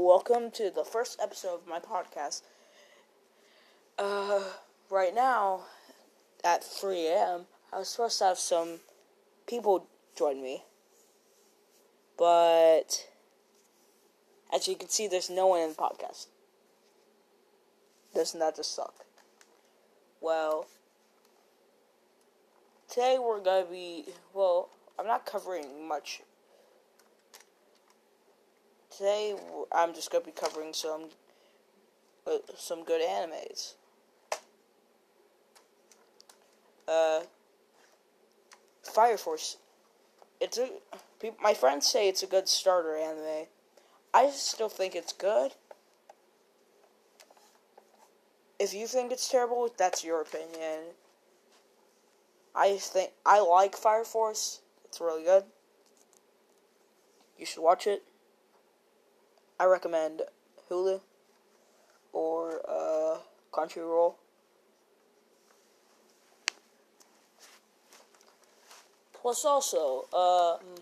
welcome to the first episode of my podcast. Uh, right now, at 3 a.m., I was supposed to have some people join me. But, as you can see, there's no one in the podcast. Doesn't that just suck? Well, today we're gonna be, well, I'm not covering much today I'm just gonna be covering some uh, some good animes. Uh, Fire Force. It's a my friends say it's a good starter anime. I still think it's good. If you think it's terrible, that's your opinion. I think I like Fire Force. It's really good. You should watch it. I recommend Hulu or uh, Roll. Plus, also, um,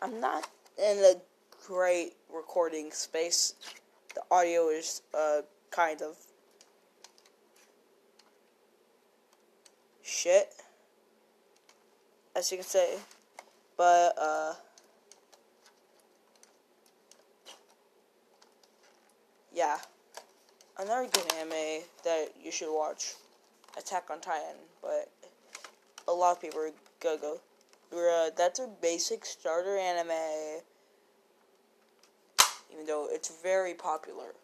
I'm not in a great recording space. The audio is uh, kind of shit, as you can say. But, uh, yeah, another good anime that you should watch, Attack on Titan, but a lot of people are gonna go, uh, that's a basic starter anime, even though it's very popular.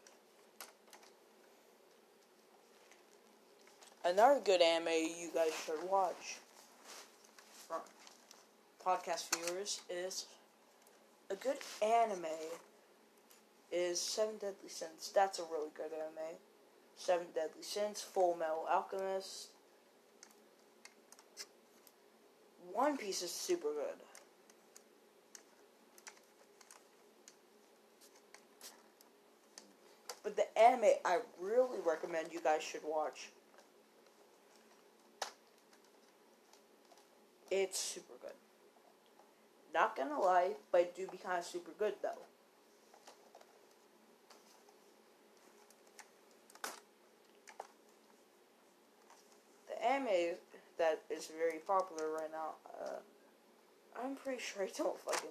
Another good anime you guys should watch, podcast viewers, is a good anime is Seven Deadly Sins. That's a really good anime. Seven Deadly Sins, Fullmetal Alchemist. One Piece is super good. But the anime I really recommend you guys should watch. It's super good. Not gonna lie, but it do be kind of super good though. Anime that is very popular right now, uh, I'm pretty sure I don't fucking,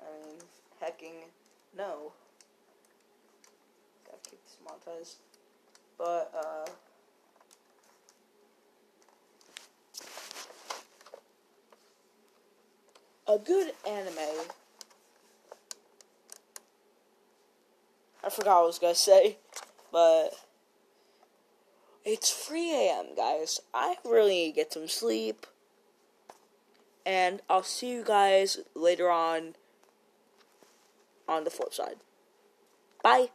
I mean, hecking, no. Gotta keep this monetized. But, uh, a good anime. I forgot what I was gonna say, but it's 3 a.m., guys. I really need to get some sleep. And I'll see you guys later on on the flip side. Bye.